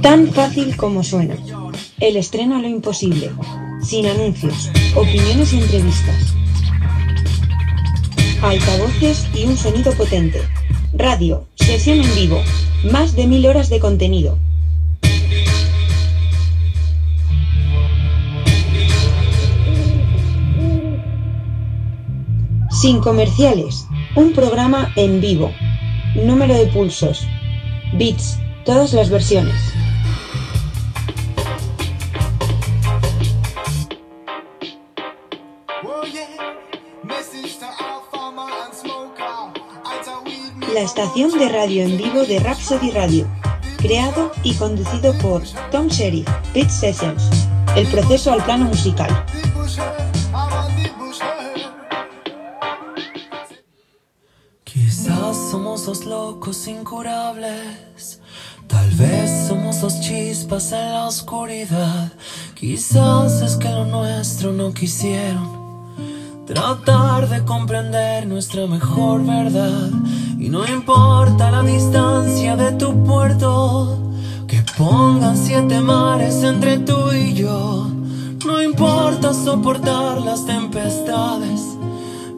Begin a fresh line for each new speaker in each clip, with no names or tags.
Tan fácil como suena. El estreno a lo imposible. Sin anuncios, opiniones y entrevistas. Altavoces y un sonido potente. Radio, sesión en vivo. Más de mil horas de contenido. Sin comerciales. Un programa en vivo. Número de pulsos. Bits. Todas las versiones. La estación de radio en vivo de Rhapsody Radio. Creado y conducido por Tom Sheriff, Beat Sessions. El proceso al plano musical.
Dos locos incurables. Tal vez somos dos chispas en la oscuridad. Quizás es que lo nuestro no quisieron. Tratar de comprender nuestra mejor verdad. Y no importa la distancia de tu puerto. Que pongan siete mares entre tú y yo. No importa soportar las tempestades.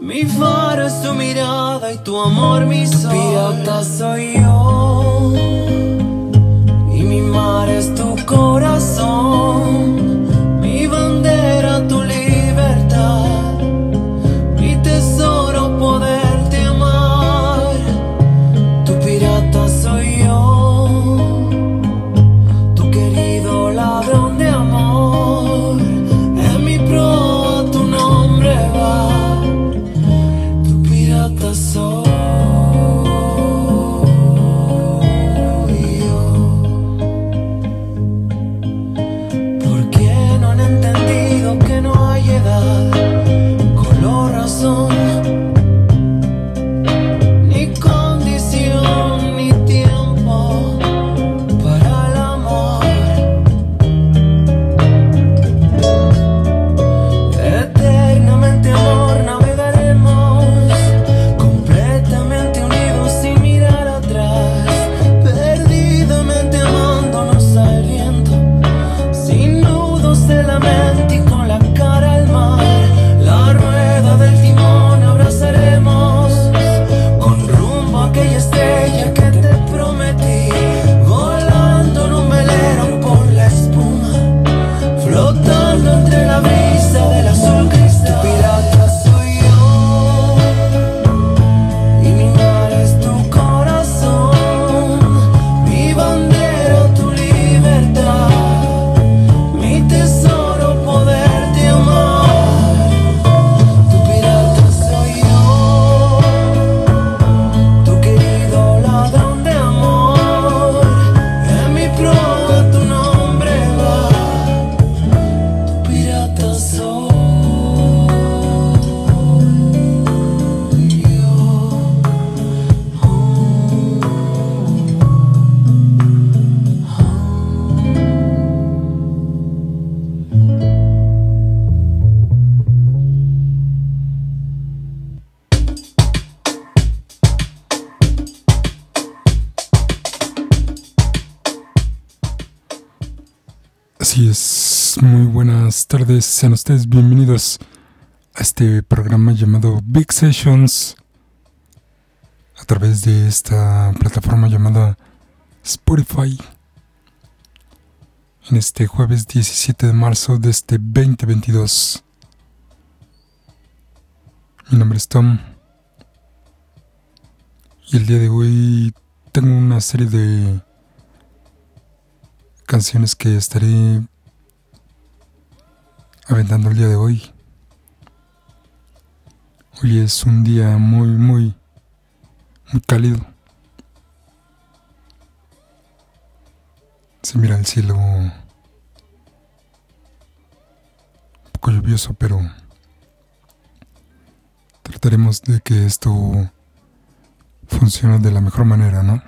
Mi faro es tu mirada y tu amor mi sol. pirata soy yo y mi mar es tu corazón.
Así es, muy buenas tardes, sean ustedes bienvenidos a este programa llamado Big Sessions a través de esta plataforma llamada Spotify. En este jueves 17 de marzo de este 2022. Mi nombre es Tom. Y el día de hoy tengo una serie de canciones que estaré aventando el día de hoy. Hoy es un día muy, muy, muy cálido. Se mira el cielo un poco lluvioso, pero trataremos de que esto funcione de la mejor manera, ¿no?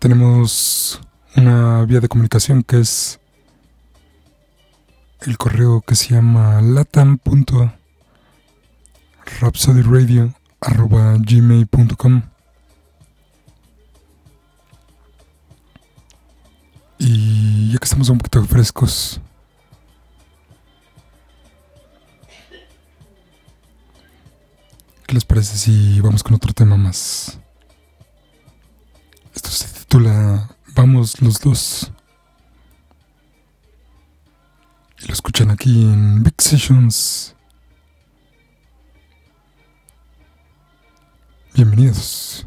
tenemos una vía de comunicación que es el correo que se llama latam.rhapsodyradio.gmail.com Y ya que estamos un poquito frescos, ¿qué les parece si vamos con otro tema más? Esto se titula Vamos los dos. Y lo escuchan aquí en Big Sessions. Bienvenidos.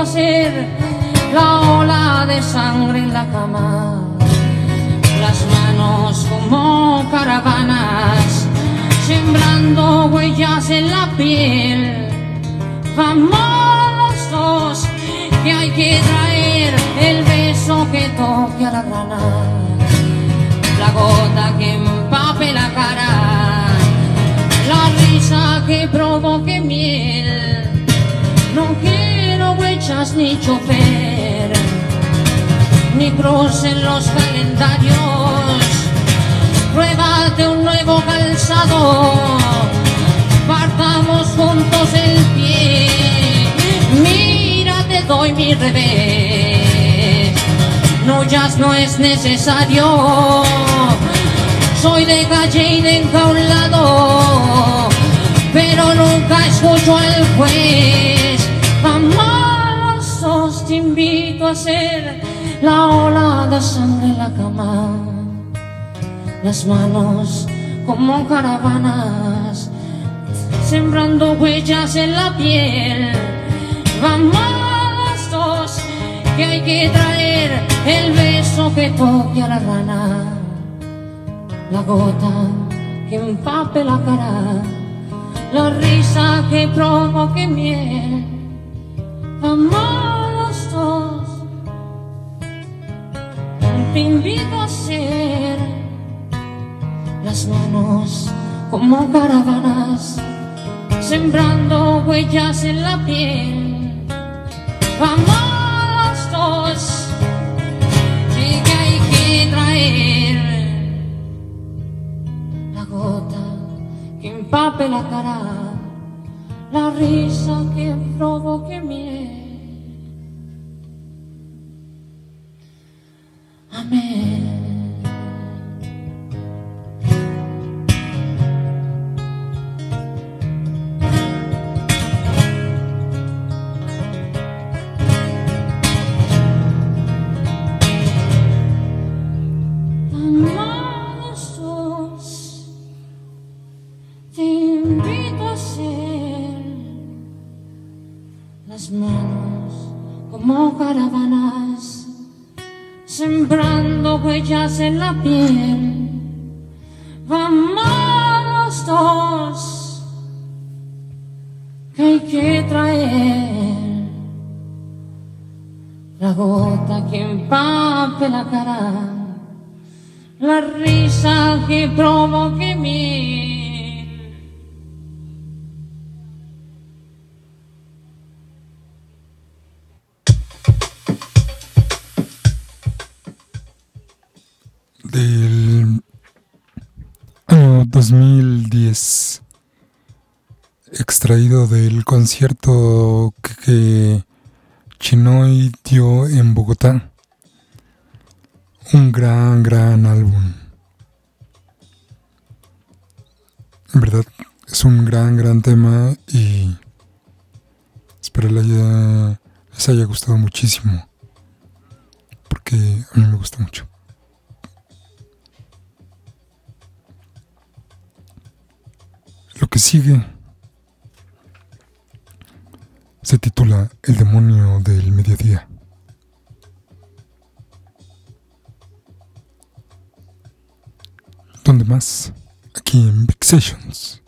A la ola de sangre en la cama. Las manos como caravanas, sembrando huellas en la piel. Vamos dos, que hay que traer el beso que toque a la rana. La gota que empape la cara, la risa que provoque miel. Ni chofer, ni cruz en los calendarios. Pruébate un nuevo calzado, partamos juntos el pie. Mira, te doy mi revés. No, ya no es necesario. Soy de calle y de enjaulado, pero nunca escucho al juez. Famosos, invito a ser la ola de sangre en la cama. Las manos como caravanas, sembrando huellas en la piel. Vamos dos, que hay que traer el beso que toque a la rana la gota que empape la cara, la risa que provoque miel. Vamos te invito a ser las manos como caravanas, sembrando huellas en la piel. Vamos los dos, que hay que traer la gota que empape la cara, la risa que provoque miel. Las manos como caravanas, sembrando huellas en la piel. Vamos dos, que hay que traer la gota que empape la cara la risa que provoque miel.
Extraído del concierto que Chinoy dio en Bogotá. Un gran, gran álbum. En verdad, es un gran, gran tema y espero les haya, les haya gustado muchísimo. Porque a mí me gusta mucho. Lo que sigue se titula El demonio del mediodía. ¿Dónde más? Aquí en Big Sessions.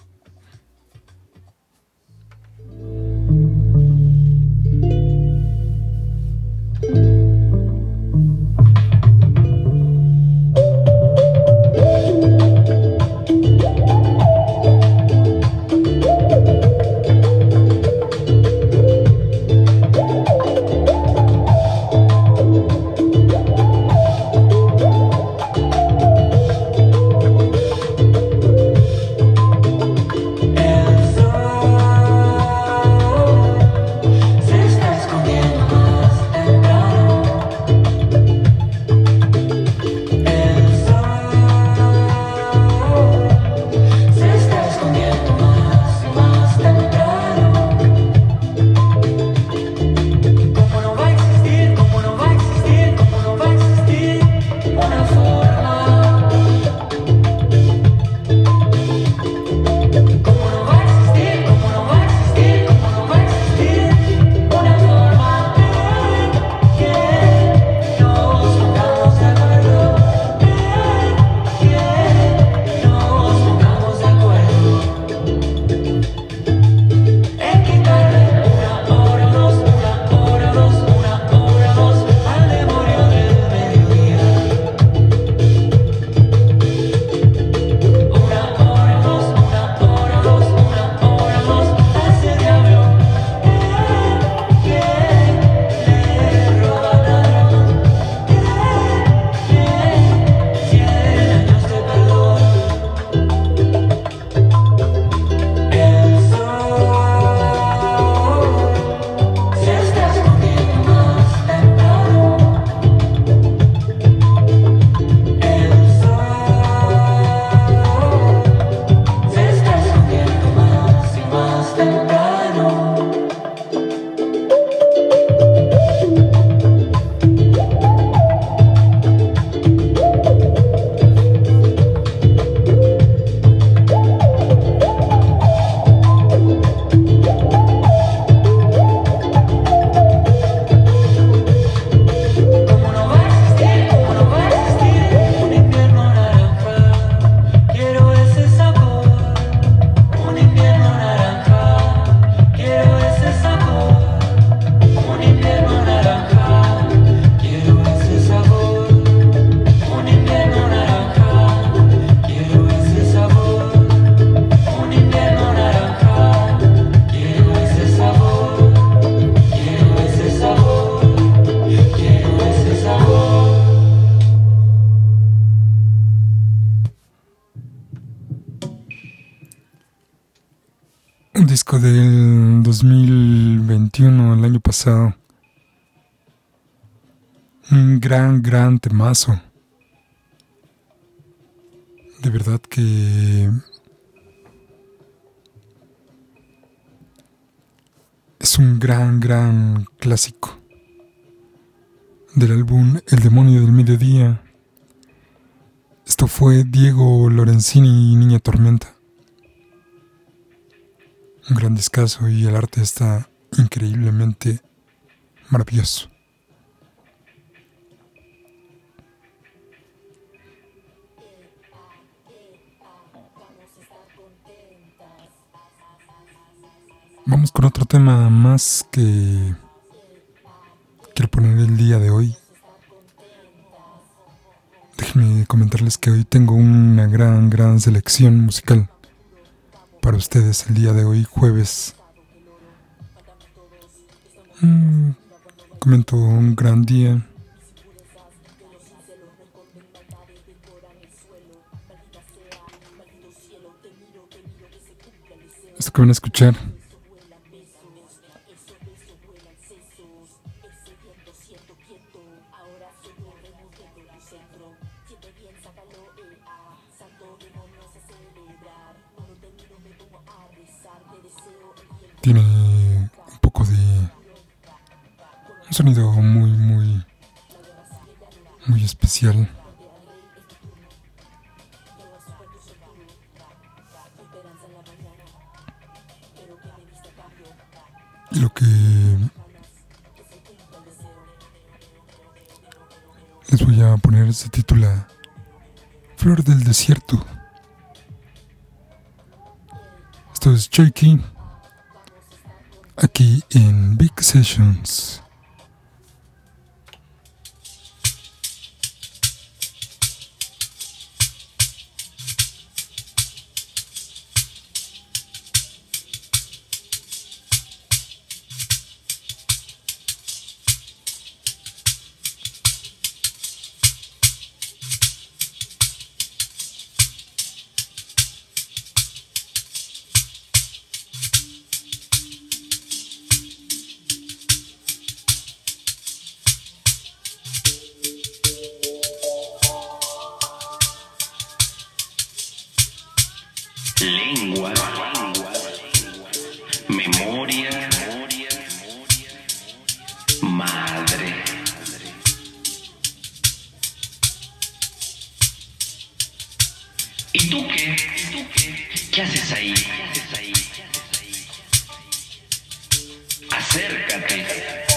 Gran, gran temazo. De verdad que es un gran, gran clásico del álbum El demonio del mediodía. Esto fue Diego Lorenzini y Niña Tormenta un gran descanso y el arte está increíblemente maravilloso. Vamos con otro tema más que quiero poner el día de hoy. Déjenme comentarles que hoy tengo una gran, gran selección musical para ustedes el día de hoy, jueves. Mm, comento un gran día.
Esto que van a escuchar del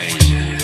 tiempo.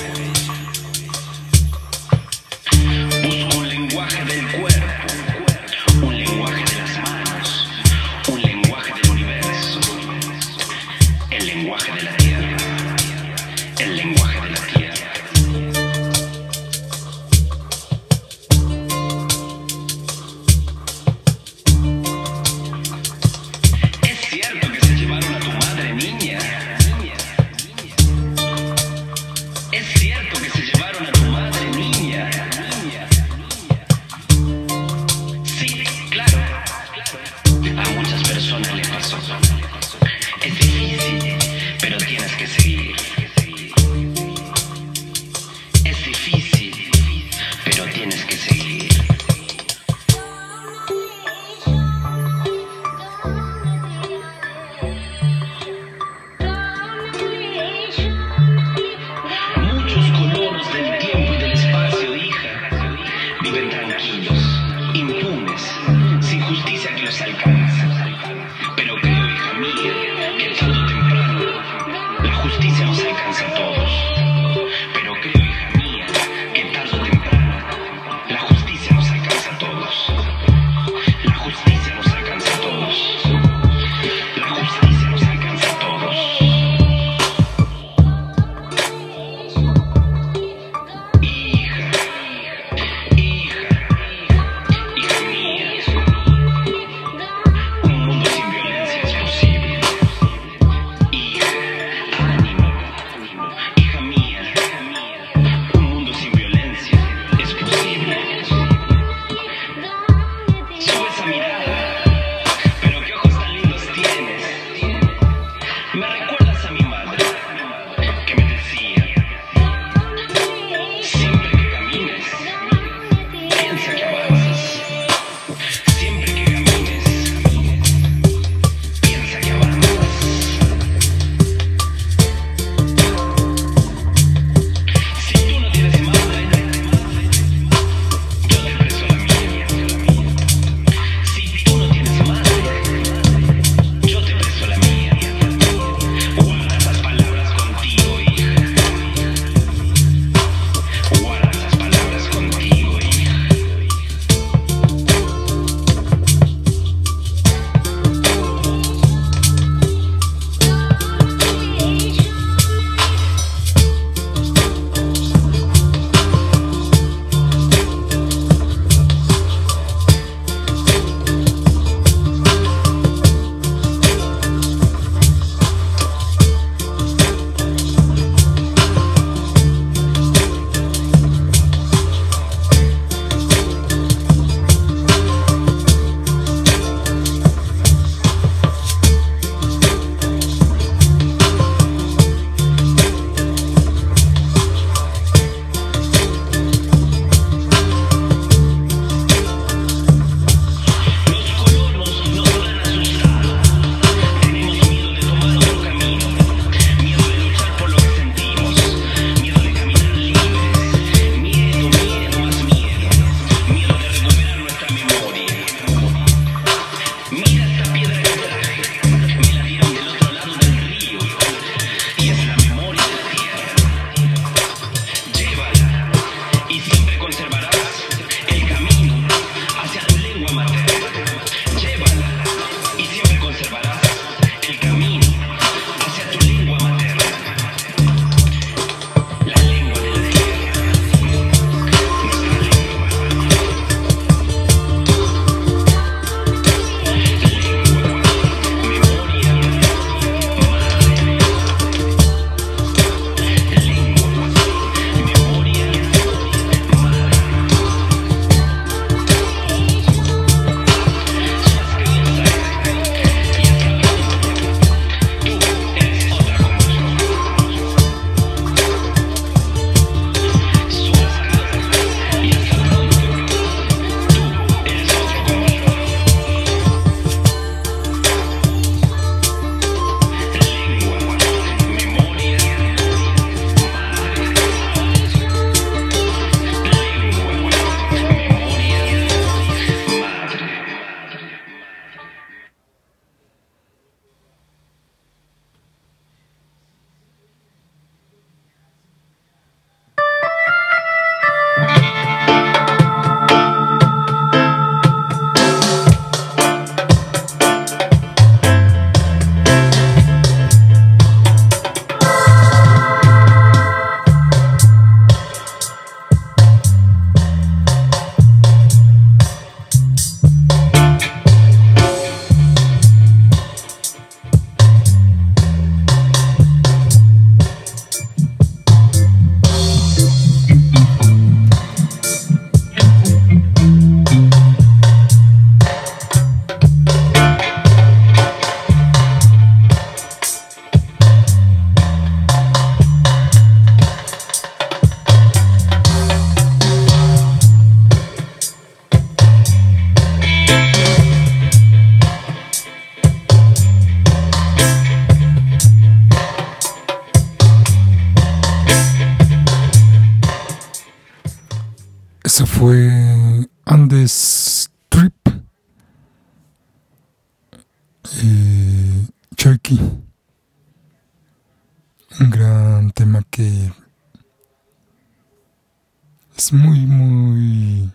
Es muy, muy,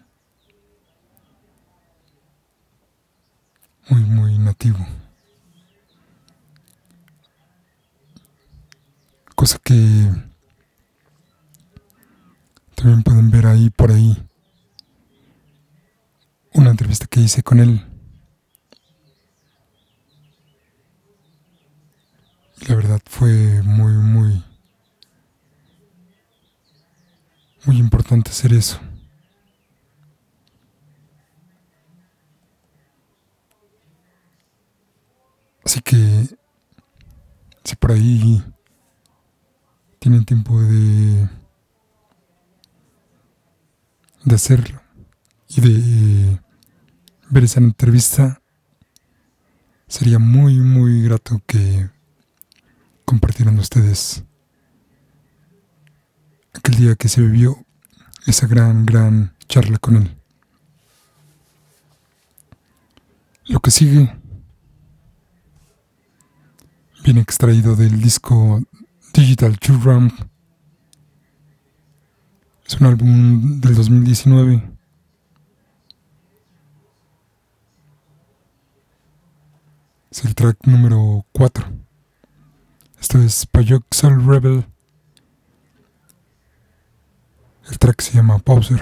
muy, muy nativo. Cosa que también pueden ver ahí por ahí una entrevista que hice con él. La verdad fue muy, muy, muy importante hacer eso. Así que, si por ahí tienen tiempo de de hacerlo y de ver esa entrevista, sería muy, muy grato que compartieran ustedes aquel día que se vivió esa gran, gran charla con él. Lo que sigue viene extraído del disco Digital True es un álbum del 2019. Es el track número 4. Esto es Soul Rebel. El track se llama Pauser.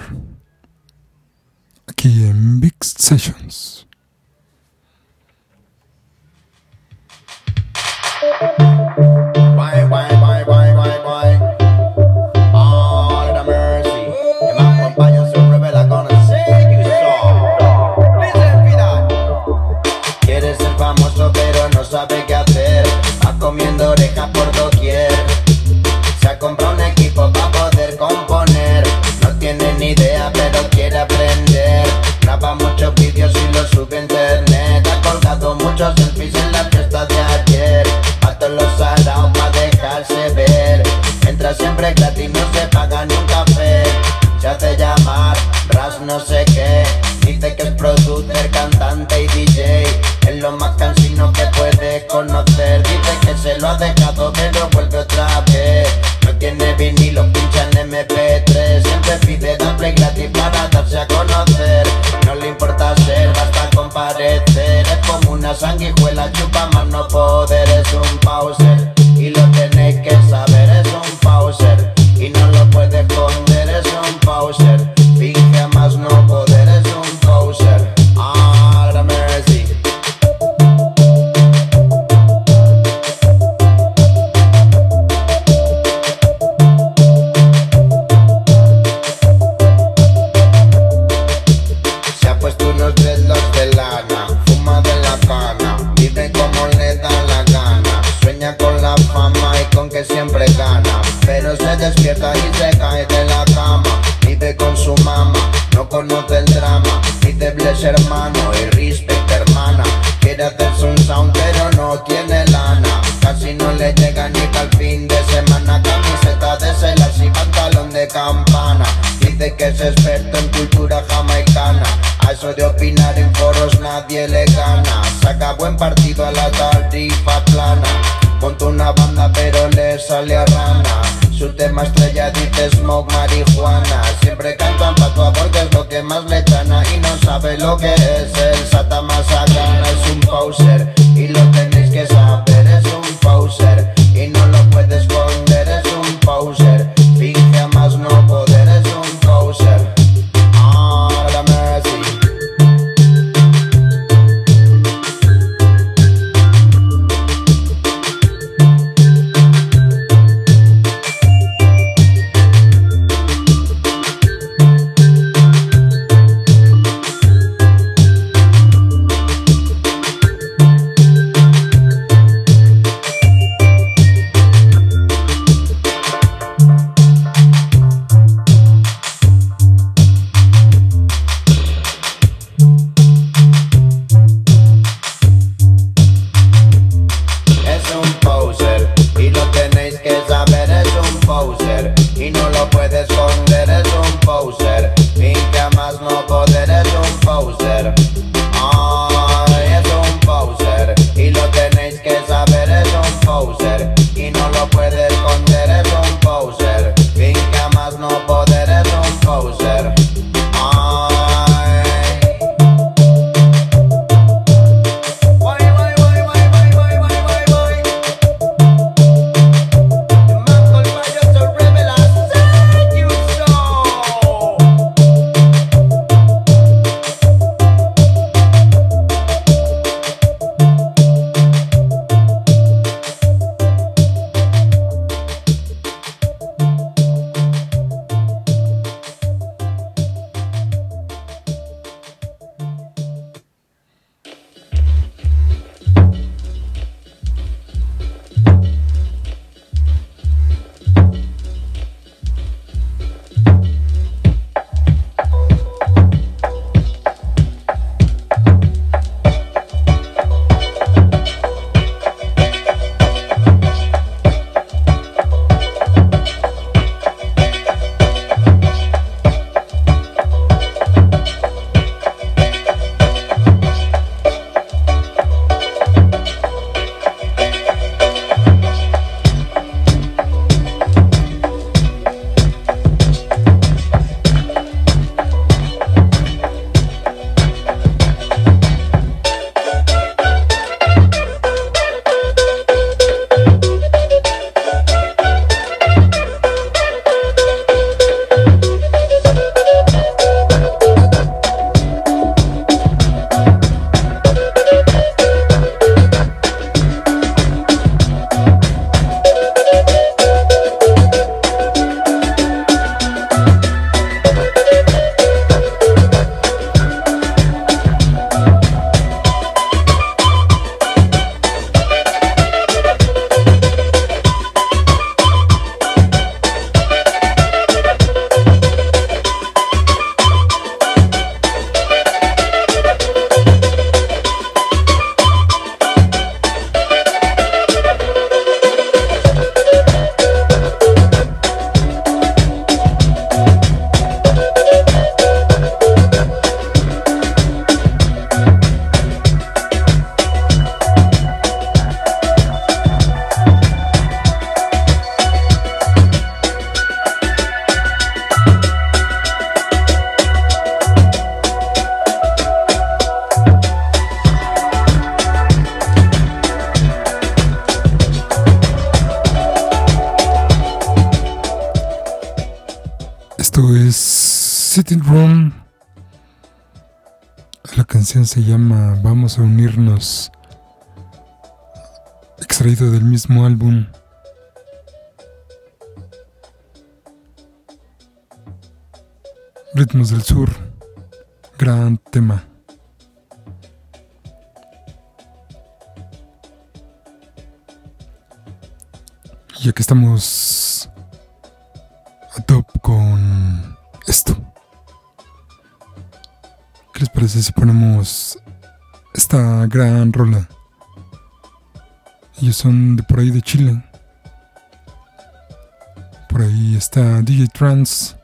Aquí en Big Sessions.
sabe qué hacer, va comiendo orejas por doquier. No tiene ni idea pero quiere aprender. Graba muchos vídeos y los sube a internet, ha colgado muchos selfies en la fiesta de ayer. Todos los salados para dejarse ver, entra siempre gratis, no se paga ni un café. Se hace llamar, ras no sé qué, dice que es producer, cantante y DJ. Es lo más cansino que puede conocer Dice que se lo ha dejado pero vuelve otra vez Tiene vinilo, pincha en MP3 Siempre pide darle gratis para darse a conocer. No le importa ser, basta comparecer Es como una sanguijuela, chupa más no poder. Es un pauser y lo tenéis que saber. Es un pauser y no lo puede esconder. Es un pauser, y se cae de la cama. Vive con su mamá, no conoce el drama. Pide bless hermano y respect hermana. Quiere hacerse un sound pero no tiene lana. Casi no le llega ni para el fin de semana. Camiseta de celas y pantalón de campana. Dice que es experto en cultura jamaicana. A eso de opinar en foros nadie le gana. Saca buen partido a la tarifa plana. Montó una banda pero le sale a rana su tema estrella smoke marihuana. Siempre cantan patua porque es lo que más le chana Y no sabe lo que es el sata gana Es un pauser más
se llama Vamos a unirnos, extraído del mismo álbum. Ritmos del Sur, gran tema. Ya que estamos gran rola? Ellos son de por ahí de Chile. Por ahí está DJ Trans.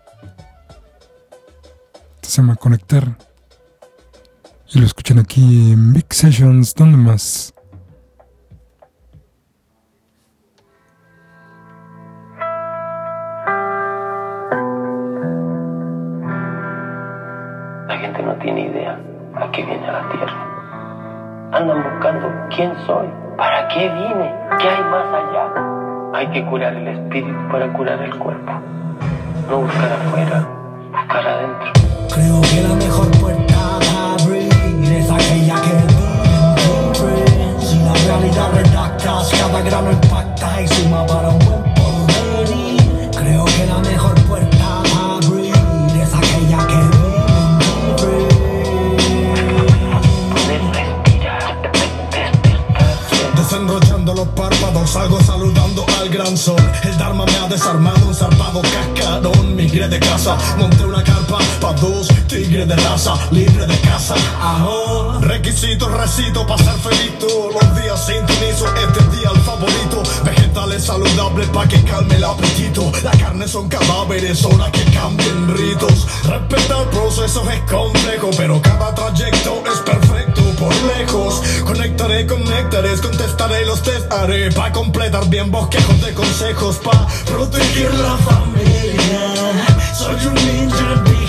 Se llama Conectar. Y lo escuchan aquí en Big Sessions. ¿Dónde más?
Quién soy, para qué vine, qué hay más allá. Hay que curar el espíritu para curar el cuerpo. No buscar afuera, buscar adentro.
Creo que la mejor puerta a abrir es aquella que vive Si la realidad redactas, cada grano impacta y suma para un salgo saludando al gran sol. El Dharma me ha desarmado, un zarpado cascarón. Migré de casa, monté una carpa pa' dos tigres de raza, libre de casa. Requisito, recito para ser feliz todos los días sintonizo este día el favorito. Vegetales saludables pa' que calme el apetito. La carne son cadáveres, hora que cambien ritos. Respetar procesos es complejo, pero cada trayecto es perfecto tú por lejos. Conectaré con contestaré los test haré. Pa' completar bien bosquejos de consejos Pa' proteger la familia. Soy un ninja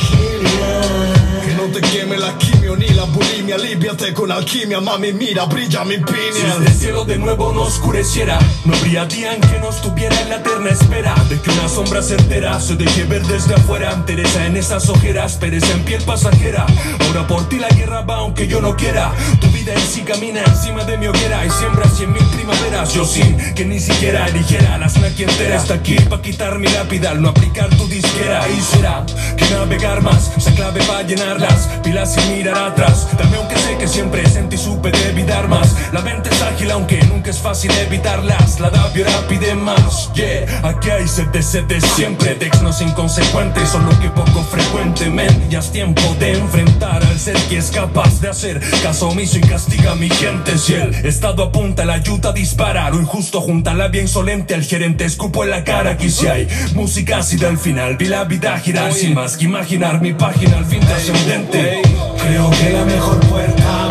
muere con alquimia, mami, mira, brilla mi
Si
piña.
el cielo de nuevo no oscureciera, no habría día en que no estuviera en la eterna espera de que una sombra certera se deje ver desde afuera. Teresa en esas ojeras, pereza en piel pasajera. Ahora por ti la guerra va aunque yo no quiera. Tu vida en sí camina encima de mi hoguera y siembra cien mil primaveras. Yo sin que ni siquiera eligiera la snack entera. Está aquí pa' quitar mi lápida al no aplicar tu disquera. Y será que navegar más, esa clave va a llenar las pilas sin mirar atrás. Dame aunque sé que siempre sentí supe de evitar más. La mente es ágil aunque nunca es fácil evitarlas. La Davio ahora pide más. Yeah, aquí hay sed de siempre. Texnos inconsecuentes, solo que poco frecuentemente. Ya es tiempo de enfrentar al ser que es capaz de hacer caso omiso y castiga a mi gente. Si el estado apunta, la ayuda dispara. Lo injusto junta la bien insolente al gerente. Escupo en la cara. Aquí si hay música ácida al final. Vi la vida girar sin más que imaginar mi página al fin trascendente.
Creo que la mejor puerta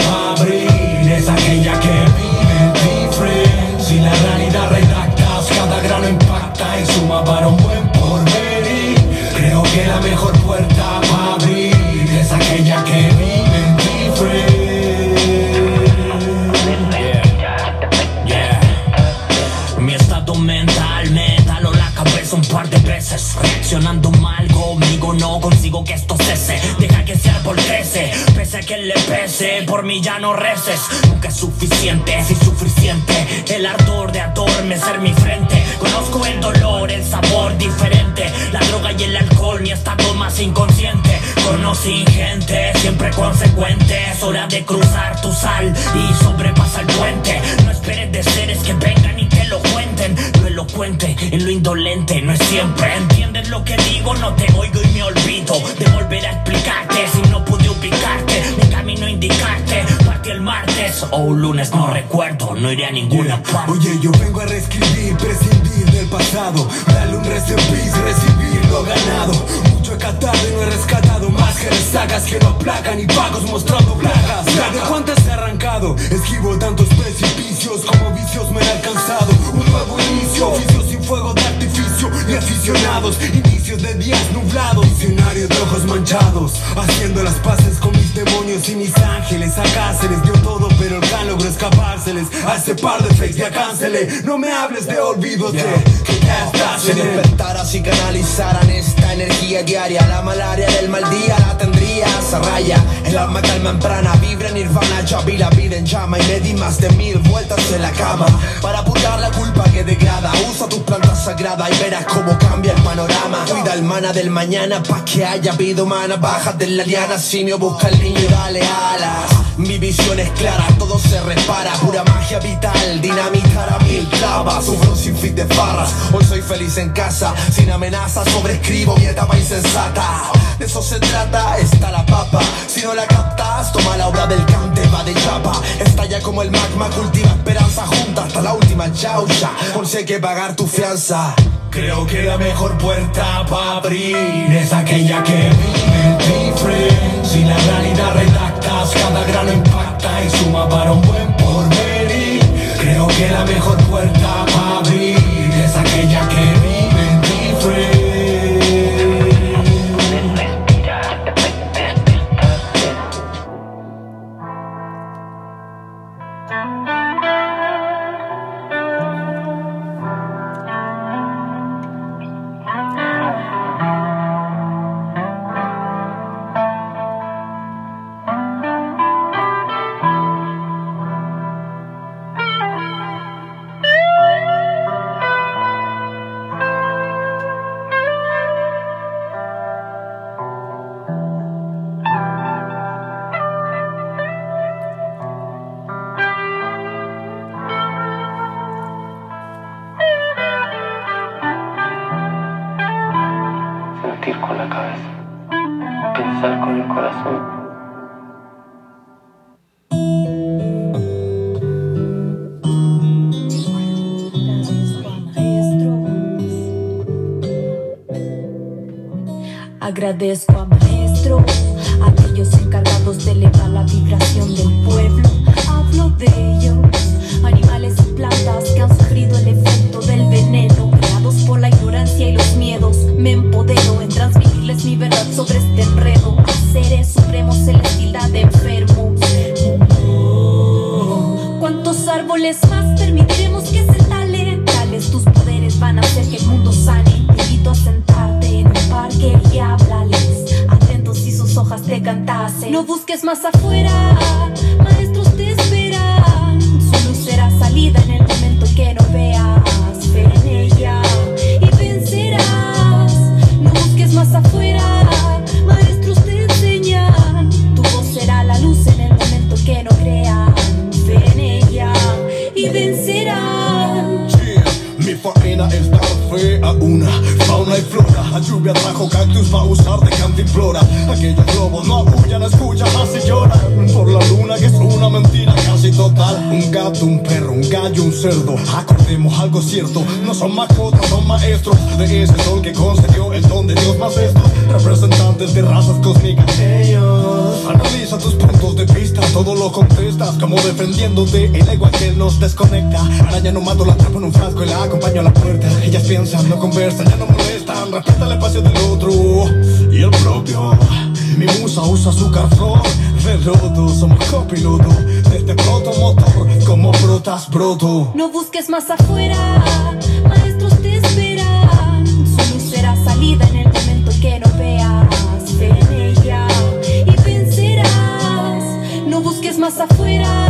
mejor puerta va a abrir es aquella que vive different. Yeah. Mi estado mental me taló la cabeza un par de veces Reaccionando Por mí ya no reces. Nunca es suficiente Es insuficiente El ardor de adormecer mi frente. Conozco el dolor, el sabor diferente. La droga y el alcohol Mi estado más inconsciente Conocí gente Siempre consecuente. Es hora de cruzar tu sal Y sobrepasa el puente. No esperes de seres que vengan y te lo cuenten. Lo elocuente en lo indolente no es siempre. ¿Entiendes lo que digo? No te oigo y me olvido De volver a explicarte. Si no pude ubicarte el martes o un lunes no recuerdo No iré a ninguna parte.
Oye, yo vengo a reescribir, prescindir del pasado Darle un rest in peace, recibir lo ganado. Mucho he catado y no he rescatado Más que sagas que no placan y pagos mostrando plagas. ¿De cuántas he arrancado? Esquivo tantos precipicios como vicios me han alcanzado. Un nuevo inicio, oficios sin fuego de artificio Ni aficionados, de días nublados Visionarios de ojos manchados Haciendo las paces con mis demonios y mis ángeles Acá se les dio todo pero el can logró escapárseles. A ese par de fakes ya cancele No me hables de olvidos de que ya estás
Si
en
despertaras y canalizaran esta energía diaria La malaria del mal día la tendrías a raya. El alma calma prana, vibra en nirvana. Ya vi la vida en llama y me di más de mil vueltas en la cama. Para purgar la culpa que degrada Usa tu planta sagrada y verás cómo cambia el panorama. Cuida el mana del mañana pa' que haya vida humana. Bájate en la liana, simio, busca el niño y dale alas Mi visión es clara, todo se repara. Pura magia vital, dinamitar a mil clavas flow sin fit de farras Hoy soy feliz en casa, sin amenazas Sobreescribo mi etapa insensata. De eso se trata, está la papa. Si no la captas, toma la obra del cante Va de chapa, estalla como el magma Cultiva esperanza junta hasta la última chaucha. Que pagar tu fianza.
Creo que la mejor puerta para abrir. Es aquella que vive different. Si la realidad redactas, cada grano impacta y suma para un buen porvenir. Creo que la mejor puerta para
Con el corazón.
Agradezco a maestros, a aquellos encargados de elevar la vibración del pueblo. Hablo de ellos, animales y plantas que han sufrido el efecto del veneno, creados por la ignorancia y los miedos. Me empodero en transmitirles mi verdad sobre este enredo. Árboles más permitiremos que se talen. Tales tus poderes van a hacer que el mundo sane. Te invito a sentarte en un parque y háblales. Atentos si sus hojas te cantasen. No busques más afuera,
una fauna y flora. La lluvia trajo cactus, va a usar de cantimplora. Aquellos lobos no aullan, escuchan así lloran. Por la luna que es una mentira casi total. Un gato, un perro, un gallo, un cerdo. Acordemos algo cierto, no son mascotas, son maestros de ese sol que concedió el don de Dios más estos. Representantes de razas cósmicas. Analiza tus puntos de vista, todo lo contestas como defendiéndote el ego que nos desconecta. Araña no mato, la atrapo en un frasco y la acompaño a la puerta. Ellas piensan, no conversan, ya no molestan, respeta el espacio del otro y el propio. Mi musa usa azúcar flor, de lodo, somos copiloto de este protomotor, como brotas broto.
No busques más afuera, maestros te esperan. Su luz será salida en el momento que no veas. Más afuera,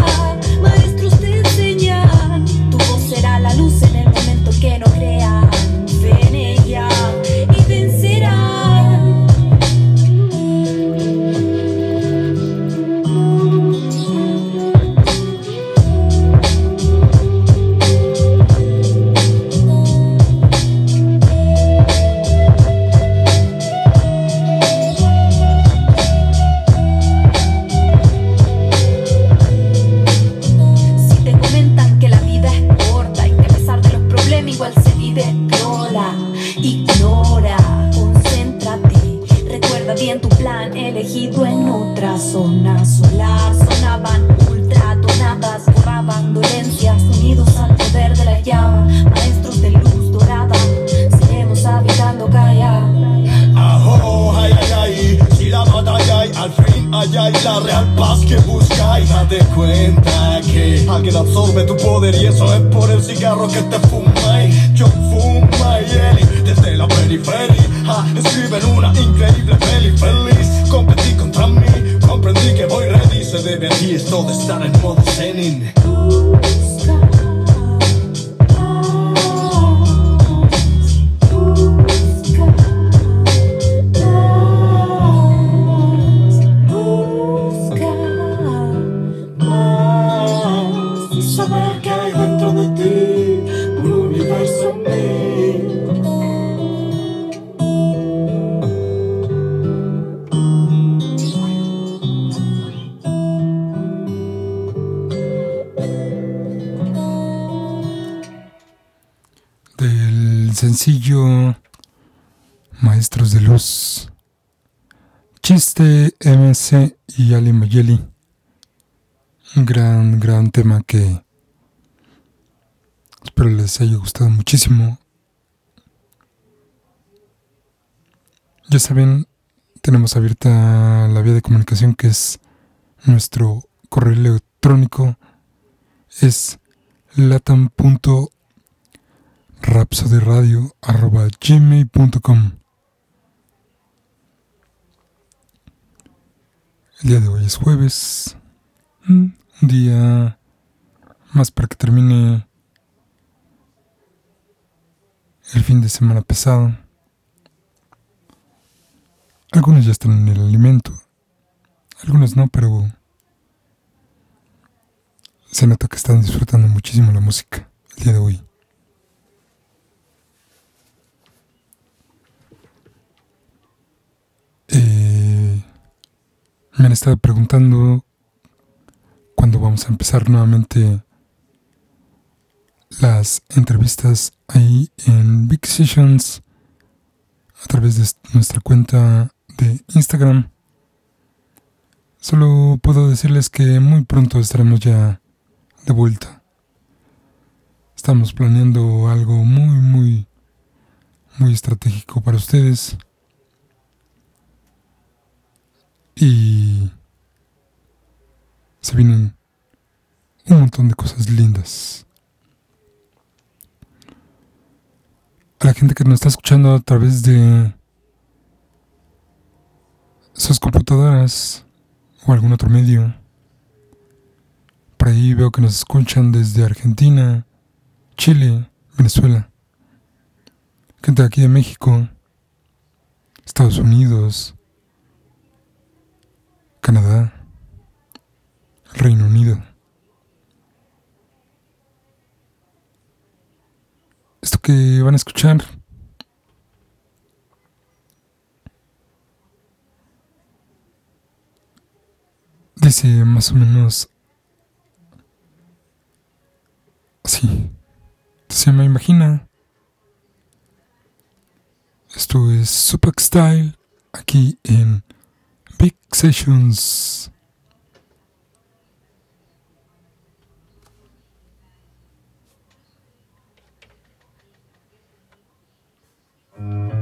maestros te enseñan. Tu voz será la luz en el momento que no crean. Un universo
del sencillo Maestros de Luz. Chiste, MC y Ali Mayeli. Un gran, gran tema que espero les haya gustado muchísimo. Ya saben, tenemos abierta la vía de comunicación que es nuestro correo electrónico. Es latam.com rapsodyradio.gmail.com El día de hoy es jueves, un día más para que termine el fin de semana pesado. Algunos ya están en el alimento, algunos no, pero se nota que están disfrutando muchísimo la música el día de hoy. Eh, me han estado preguntando cuándo vamos a empezar nuevamente las entrevistas ahí en Big Sessions a través de nuestra cuenta de Instagram. Solo puedo decirles que muy pronto estaremos ya de vuelta. Estamos planeando algo muy, muy, muy estratégico para ustedes. Y se vienen un montón de cosas lindas. A la gente que nos está escuchando a través de sus computadoras o algún otro medio. Por ahí veo que nos escuchan desde Argentina, Chile, Venezuela. Gente de aquí de México, Estados Unidos, Canadá, Reino Unido. Esto que van a escuchar dice más o menos así. Se me imagina. Esto es Super Style aquí en Big Sessions.
Yeah.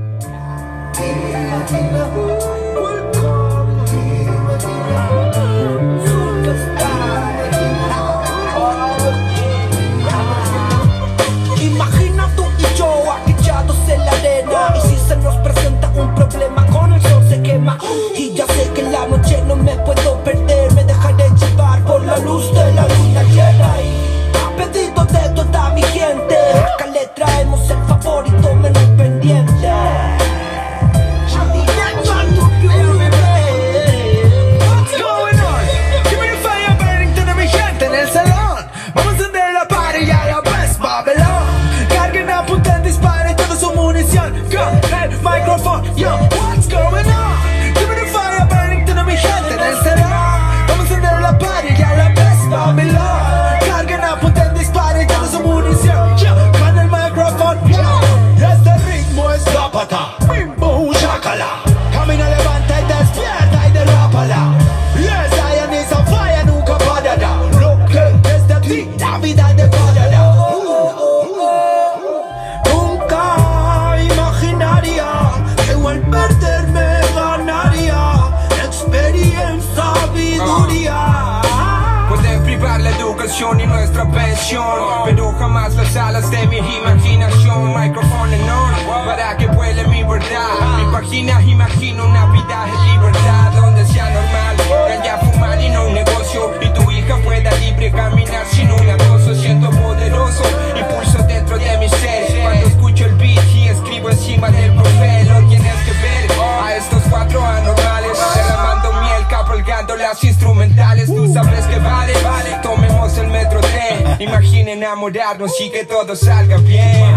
Verdad Mi página imagino una vida en libertad Donde sea normal ganja fumar y no un negocio Y tu hija pueda libre caminar sin un acoso Siento poderoso, impulso dentro de mi ser. Cuando escucho el beat y escribo encima del papel Lo tienes que ver a estos cuatro anormales Derramando miel, cabalgando las instrumentales Tú sabes que vale, vale Tomemos el metro tren Imagina enamorarnos y que todo salga bien.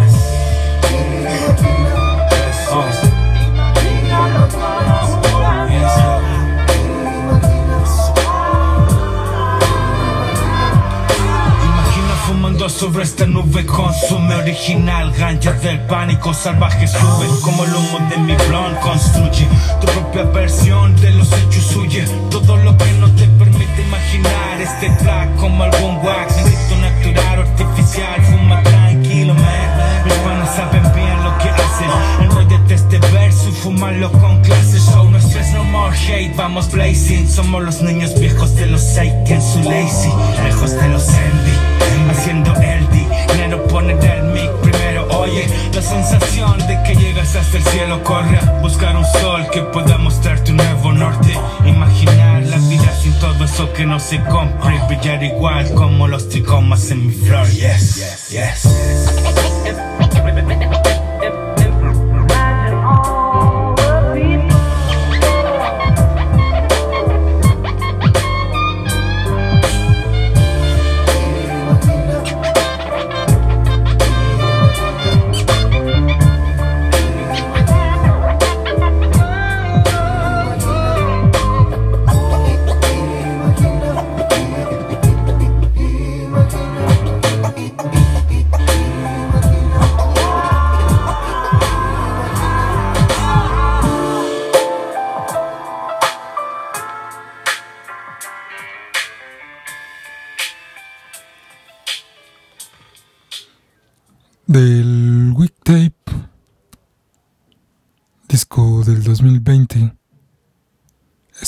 Fumando sobre esta nube Consume original, ganja del pánico salvaje Sube como el humo de mi blon Construye tu propia versión de los hechos Huye. Todo lo que no te permite imaginar Este track como algún wax Necesito natural, artificial Fuma tranquilo, man Panas saben bien lo que hacen. Enrollate este verso y fumalo con clase. Show no stress, no more hate. Vamos blazing. Somos los niños viejos de los Seiken Su lazy, lejos de los envy Haciendo el dinero poner el mic primero. Oye, la sensación de que llegas hasta el cielo. Corre buscar un sol que pueda mostrarte un nuevo norte. Imaginar la vida sin todo eso que no se compre. Brillar igual como los tricomas en mi flor. Yes, yes,
del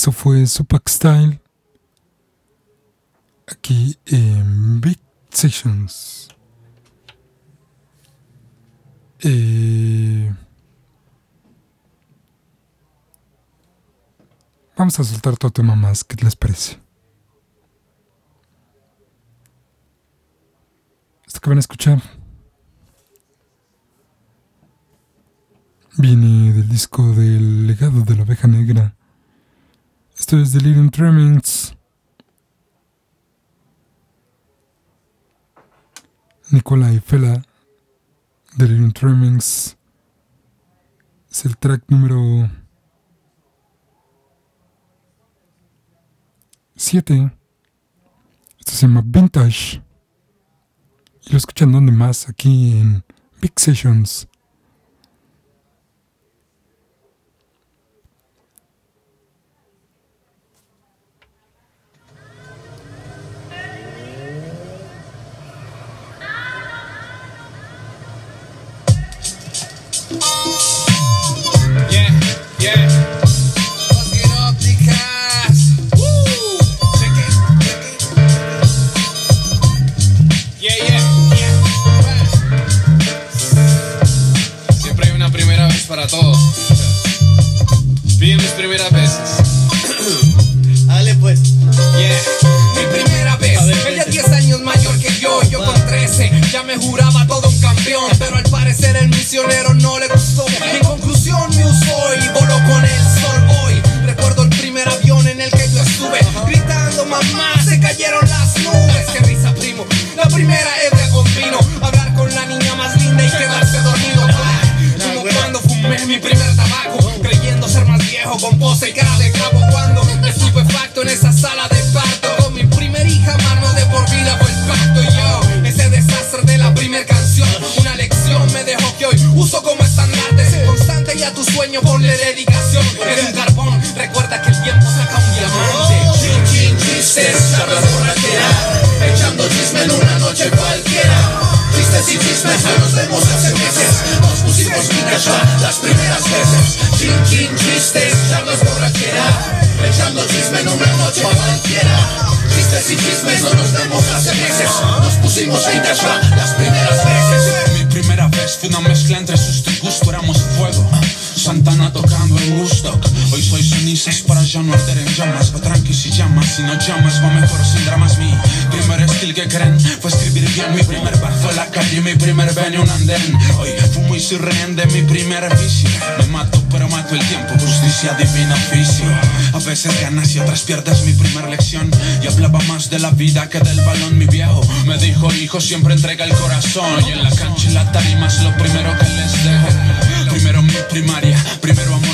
Eso fue Supac Style, aquí en Big Sessions. Eh, vamos a soltar otro tema más, ¿qué les parece? Esto que van a escuchar viene del disco del legado de la oveja negra. Esto es Delirium Tremens. Nikolai Fela, Delirium Tremens. Es el track número 7. Esto se llama Vintage. Y lo escuchan donde más, aquí en Big Sessions.
Primeras veces.
Dale pues.
Yeah.
Mi primera vez, ella 10 años mayor que yo, yo con 13, ya me juraba todo un campeón, pero al parecer el misionero no le gustó. En conclusión me usó y voló con el sol hoy. Recuerdo el primer avión en el que yo estuve, gritando mamá, se cayeron las nubes. Qué risa primo, la primera ebria con vino, hablar viejo con pose y cara de cabo cuando estupefacto en esa sala de parto. Con mi primer hija mano de por vida fue el pacto. Y yo ese desastre de la primer canción una lección me dejó que hoy uso como estandarte. Constante y a tu sueño ponle dedicación. En un carbón recuerda que el tiempo saca un diamante.
Chin, chin, chistes, charlas Echando chisme en una noche cualquiera. Chistes y chismes que nos vemos hace meses. Nos pusimos Pikachu las primeras veces. Chin, chin, noche cualquiera. Chistes y chismes no nos vemos hace meses Nos pusimos Pikachu las primeras veces.
Mi primera vez fue una mezcla entre susto cenizas para ya no arder en llamas. Va tranqui si llamas, si no llamas, va mejor sin dramas. Mi primer skill que creen fue escribir bien. Mi primer bar fue la calle, mi primer venue un andén. Hoy fumo y soy de mi primer vicio. Me mato, pero mato el tiempo, justicia divina oficio. A veces ganas y otras pierdes mi primer lección. Y hablaba más de la vida que del balón, mi viejo. Me dijo, hijo, siempre entrega el corazón. Y en la cancha y la tarima es lo primero que les dejo. Primero mi primaria, primero amor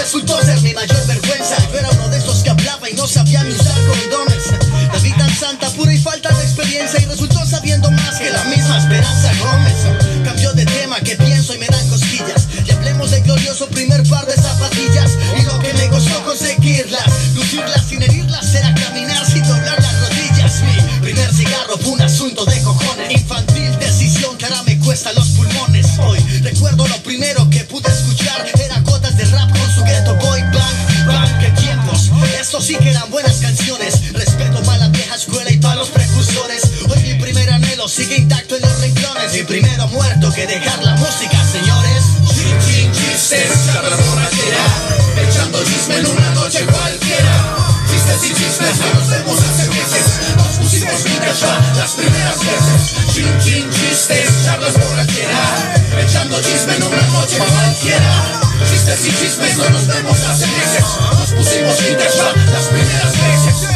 resultó ser mi mayor vergüenza. Yo era uno de esos que hablaba y no sabía ni usar condones. La vi tan santa, pura y falta de experiencia y resultó sabiendo más que la misma Esperanza Gómez. Cambió de tema que pienso y me dan cosquillas. Y hablemos del glorioso primer par de zapatillas. Y lo que me costó conseguirlas, lucirlas sin herirlas, era caminar sin doblar las rodillas. Mi primer cigarro fue un asunto de cojones. Infantil decisión que ahora me cuesta los pulmones. Hoy recuerdo lo primero que pude escuchar Estos sí que eran buenas canciones. Respeto para la vieja escuela y para los precursores. Hoy mi primer anhelo sigue intacto en los renglones. Mi primero muerto que dejar la música, señores.
Chin, chin, chistes, charlas borrachera Echando chisme en una noche cualquiera Chistes y chismes que nos vemos hace meses Nos pusimos Pikachu las primeras veces Chin, chin, chistes, charlas borrachera Echando chisme en una noche cualquiera Chistes y chismes no nos vemos hace meses Nos pusimos Pikachu las primeras veces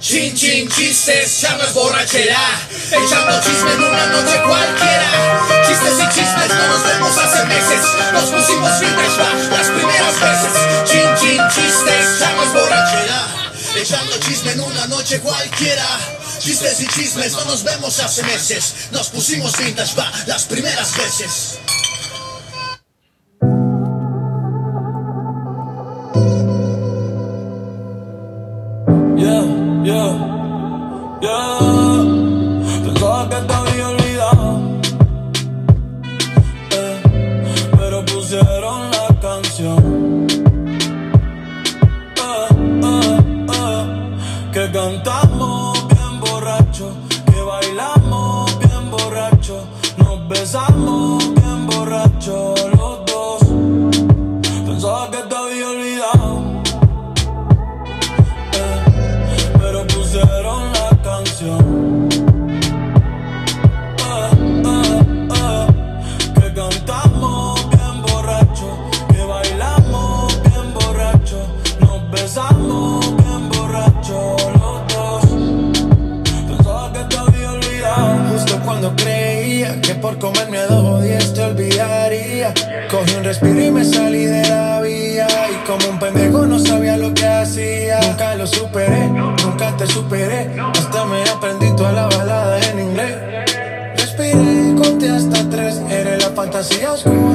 Chin chin chistes, ya no es borrachera. Echando chisme en una noche cualquiera. Chistes y chismes, no nos vemos hace meses. Nos pusimos va, las primeras veces Chin chin chistes, ya no es borrachera. Echando chisme en una noche cualquiera. Chistes y chismes, no nos vemos hace meses. Nos pusimos vintage va, las primeras veces
Cogí un respiro y me salí de la vía. Y como un pendejo no sabía lo que hacía. Nunca lo superé, nunca te superé. Hasta me aprendí toda la balada en inglés. Respiré, conté hasta tres. Eres la fantasía oscura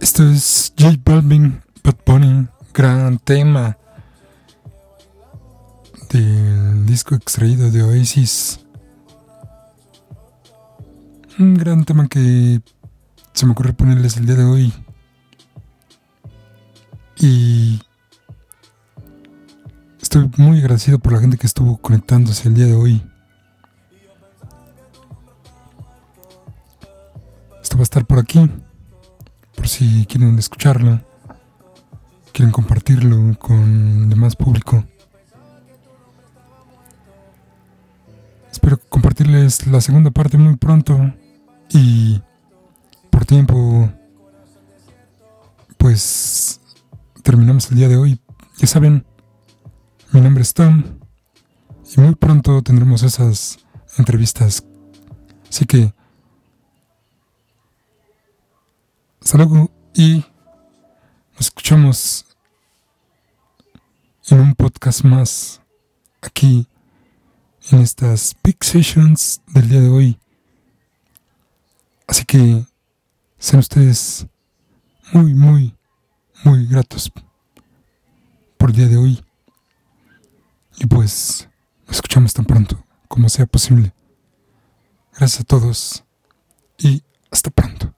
Esto es J Balvin, Bad Bunny, gran tema del disco extraído de Oasis. Un gran tema que se me ocurre ponerles el día de hoy. Y estoy muy agradecido por la gente que estuvo conectándose el día de hoy. Esto va a estar por aquí, por si quieren escucharlo, quieren compartirlo con demás público. Espero compartirles la segunda parte muy pronto y por tiempo pues terminamos el día de hoy. Ya saben, mi nombre es Tom y muy pronto tendremos esas entrevistas. Así que hasta luego y nos escuchamos en un podcast más aquí en estas Big Sessions del día de hoy. Así que sean ustedes muy, muy, muy gratos por el día de hoy. Y pues nos escuchamos tan pronto como sea posible. Gracias a todos y hasta pronto.